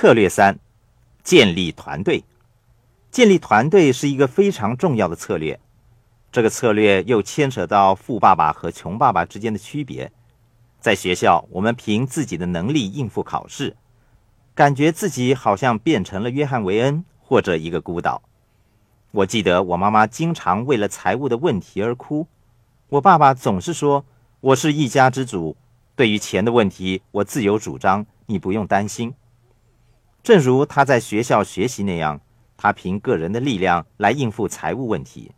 策略三：建立团队。建立团队是一个非常重要的策略。这个策略又牵扯到富爸爸和穷爸爸之间的区别。在学校，我们凭自己的能力应付考试，感觉自己好像变成了约翰·维恩或者一个孤岛。我记得我妈妈经常为了财务的问题而哭，我爸爸总是说：“我是一家之主，对于钱的问题，我自有主张，你不用担心。”正如他在学校学习那样，他凭个人的力量来应付财务问题。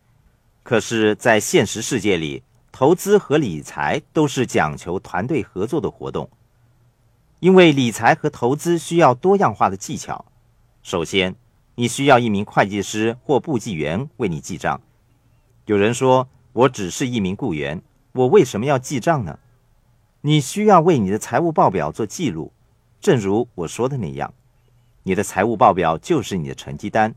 可是，在现实世界里，投资和理财都是讲求团队合作的活动，因为理财和投资需要多样化的技巧。首先，你需要一名会计师或簿记员为你记账。有人说：“我只是一名雇员，我为什么要记账呢？”你需要为你的财务报表做记录，正如我说的那样，你的财务报表就是你的成绩单，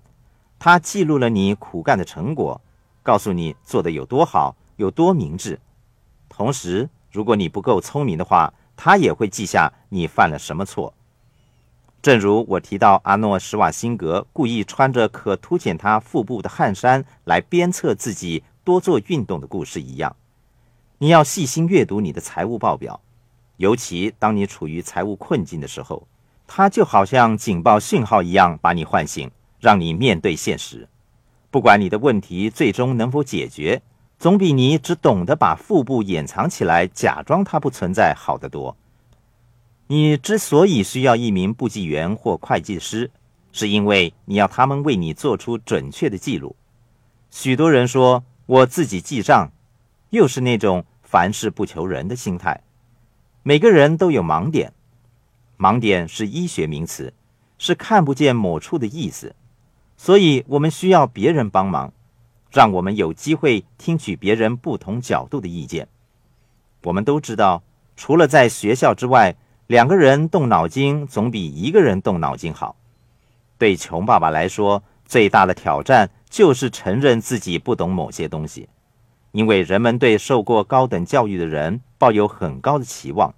它记录了你苦干的成果。告诉你做的有多好，有多明智。同时，如果你不够聪明的话，它也会记下你犯了什么错。正如我提到阿诺·施瓦辛格故意穿着可凸显他腹部的汗衫来鞭策自己多做运动的故事一样，你要细心阅读你的财务报表，尤其当你处于财务困境的时候，它就好像警报信号一样把你唤醒，让你面对现实。不管你的问题最终能否解决，总比你只懂得把腹部掩藏起来，假装它不存在好得多。你之所以需要一名簿记员或会计师，是因为你要他们为你做出准确的记录。许多人说我自己记账，又是那种凡事不求人的心态。每个人都有盲点，盲点是医学名词，是看不见某处的意思。所以，我们需要别人帮忙，让我们有机会听取别人不同角度的意见。我们都知道，除了在学校之外，两个人动脑筋总比一个人动脑筋好。对穷爸爸来说，最大的挑战就是承认自己不懂某些东西，因为人们对受过高等教育的人抱有很高的期望，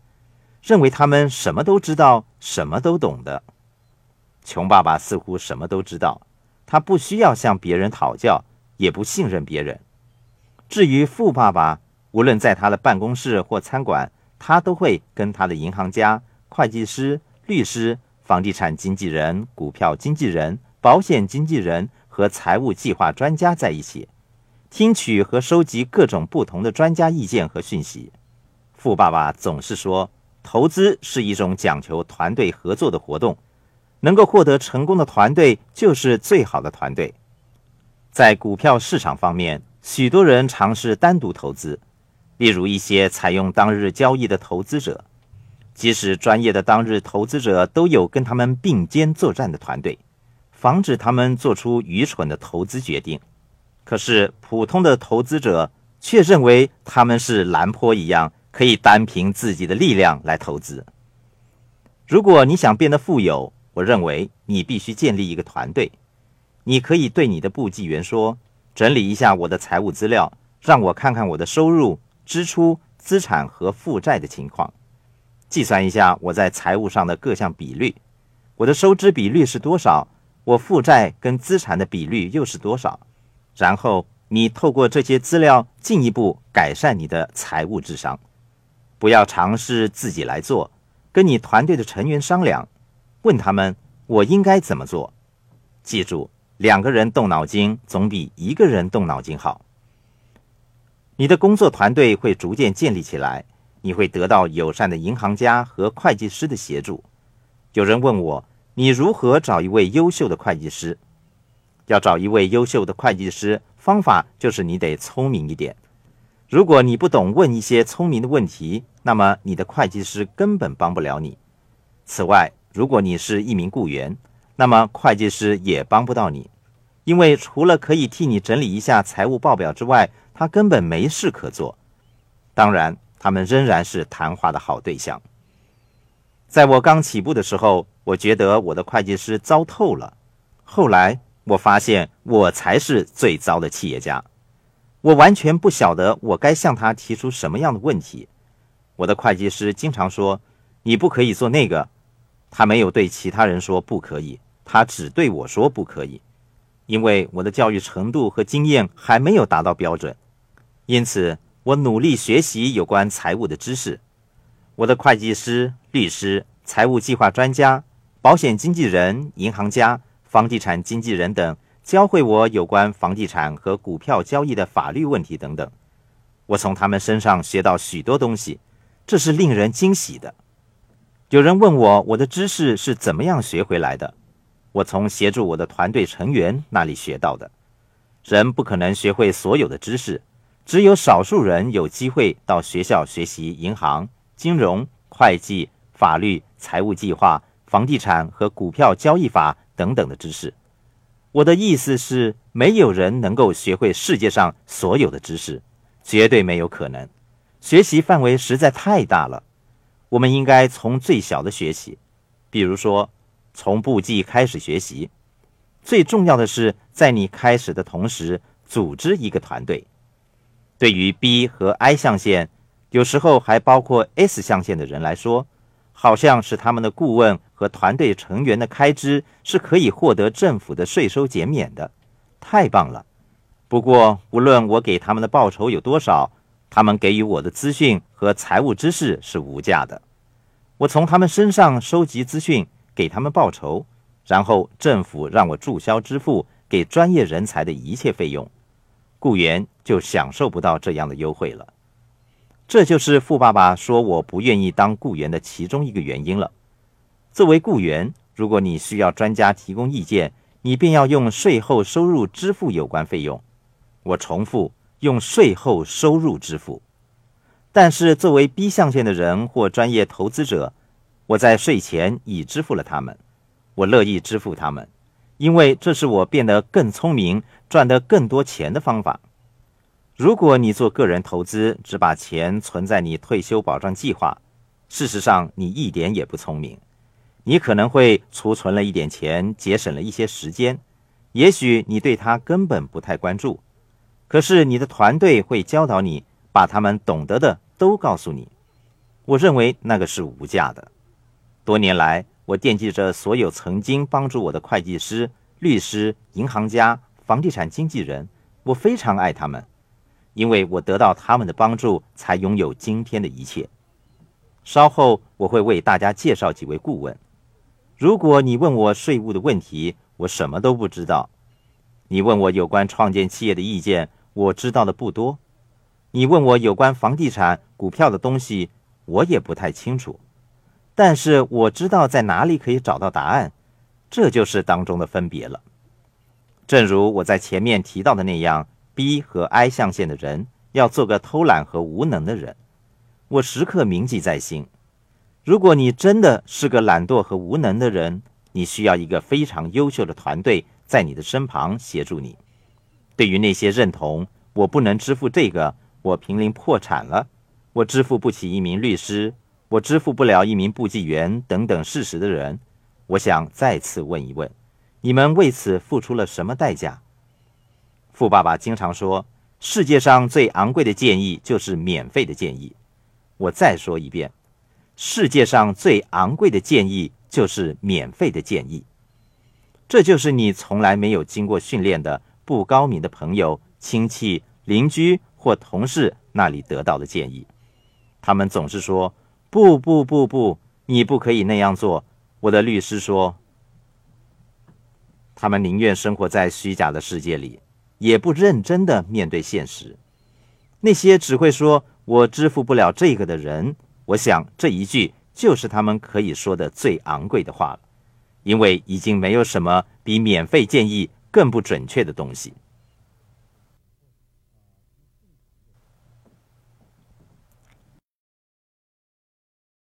认为他们什么都知道，什么都懂的。穷爸爸似乎什么都知道。他不需要向别人讨教，也不信任别人。至于富爸爸，无论在他的办公室或餐馆，他都会跟他的银行家、会计师、律师、房地产经纪人、股票经纪人、保险经纪人和财务计划专家在一起，听取和收集各种不同的专家意见和讯息。富爸爸总是说，投资是一种讲求团队合作的活动。能够获得成功的团队就是最好的团队。在股票市场方面，许多人尝试单独投资，例如一些采用当日交易的投资者。即使专业的当日投资者都有跟他们并肩作战的团队，防止他们做出愚蠢的投资决定。可是普通的投资者却认为他们是蓝坡一样，可以单凭自己的力量来投资。如果你想变得富有，我认为你必须建立一个团队。你可以对你的簿记员说：“整理一下我的财务资料，让我看看我的收入、支出、资产和负债的情况，计算一下我在财务上的各项比率。我的收支比率是多少？我负债跟资产的比率又是多少？然后你透过这些资料进一步改善你的财务智商。不要尝试自己来做，跟你团队的成员商量。”问他们，我应该怎么做？记住，两个人动脑筋总比一个人动脑筋好。你的工作团队会逐渐建立起来，你会得到友善的银行家和会计师的协助。有人问我，你如何找一位优秀的会计师？要找一位优秀的会计师，方法就是你得聪明一点。如果你不懂问一些聪明的问题，那么你的会计师根本帮不了你。此外，如果你是一名雇员，那么会计师也帮不到你，因为除了可以替你整理一下财务报表之外，他根本没事可做。当然，他们仍然是谈话的好对象。在我刚起步的时候，我觉得我的会计师糟透了。后来我发现，我才是最糟的企业家。我完全不晓得我该向他提出什么样的问题。我的会计师经常说：“你不可以做那个。”他没有对其他人说不可以，他只对我说不可以，因为我的教育程度和经验还没有达到标准，因此我努力学习有关财务的知识。我的会计师、律师、财务计划专家、保险经纪人、银行家、房地产经纪人等教会我有关房地产和股票交易的法律问题等等。我从他们身上学到许多东西，这是令人惊喜的。有人问我，我的知识是怎么样学回来的？我从协助我的团队成员那里学到的。人不可能学会所有的知识，只有少数人有机会到学校学习银行、金融、会计、法律、财务计划、房地产和股票交易法等等的知识。我的意思是，没有人能够学会世界上所有的知识，绝对没有可能。学习范围实在太大了。我们应该从最小的学习，比如说从簿记开始学习。最重要的是，在你开始的同时，组织一个团队。对于 B 和 I 象限，有时候还包括 S 象限的人来说，好像是他们的顾问和团队成员的开支是可以获得政府的税收减免的，太棒了。不过，无论我给他们的报酬有多少。他们给予我的资讯和财务知识是无价的，我从他们身上收集资讯，给他们报酬，然后政府让我注销支付给专业人才的一切费用，雇员就享受不到这样的优惠了。这就是富爸爸说我不愿意当雇员的其中一个原因了。作为雇员，如果你需要专家提供意见，你便要用税后收入支付有关费用。我重复。用税后收入支付，但是作为 B 象限的人或专业投资者，我在税前已支付了他们。我乐意支付他们，因为这是我变得更聪明、赚得更多钱的方法。如果你做个人投资，只把钱存在你退休保障计划，事实上你一点也不聪明。你可能会储存了一点钱，节省了一些时间，也许你对它根本不太关注。可是你的团队会教导你，把他们懂得的都告诉你。我认为那个是无价的。多年来，我惦记着所有曾经帮助我的会计师、律师、银行家、房地产经纪人，我非常爱他们，因为我得到他们的帮助，才拥有今天的一切。稍后我会为大家介绍几位顾问。如果你问我税务的问题，我什么都不知道。你问我有关创建企业的意见。我知道的不多，你问我有关房地产、股票的东西，我也不太清楚。但是我知道在哪里可以找到答案，这就是当中的分别了。正如我在前面提到的那样，B 和 I 象限的人要做个偷懒和无能的人，我时刻铭记在心。如果你真的是个懒惰和无能的人，你需要一个非常优秀的团队在你的身旁协助你。对于那些认同我不能支付这个，我濒临破产了，我支付不起一名律师，我支付不了一名簿记员等等事实的人，我想再次问一问：你们为此付出了什么代价？富爸爸经常说，世界上最昂贵的建议就是免费的建议。我再说一遍，世界上最昂贵的建议就是免费的建议。这就是你从来没有经过训练的。不高明的朋友、亲戚、邻居或同事那里得到的建议，他们总是说：“不不不不，你不可以那样做。”我的律师说：“他们宁愿生活在虚假的世界里，也不认真的面对现实。”那些只会说我支付不了这个的人，我想这一句就是他们可以说的最昂贵的话了，因为已经没有什么比免费建议。更不准确的东西。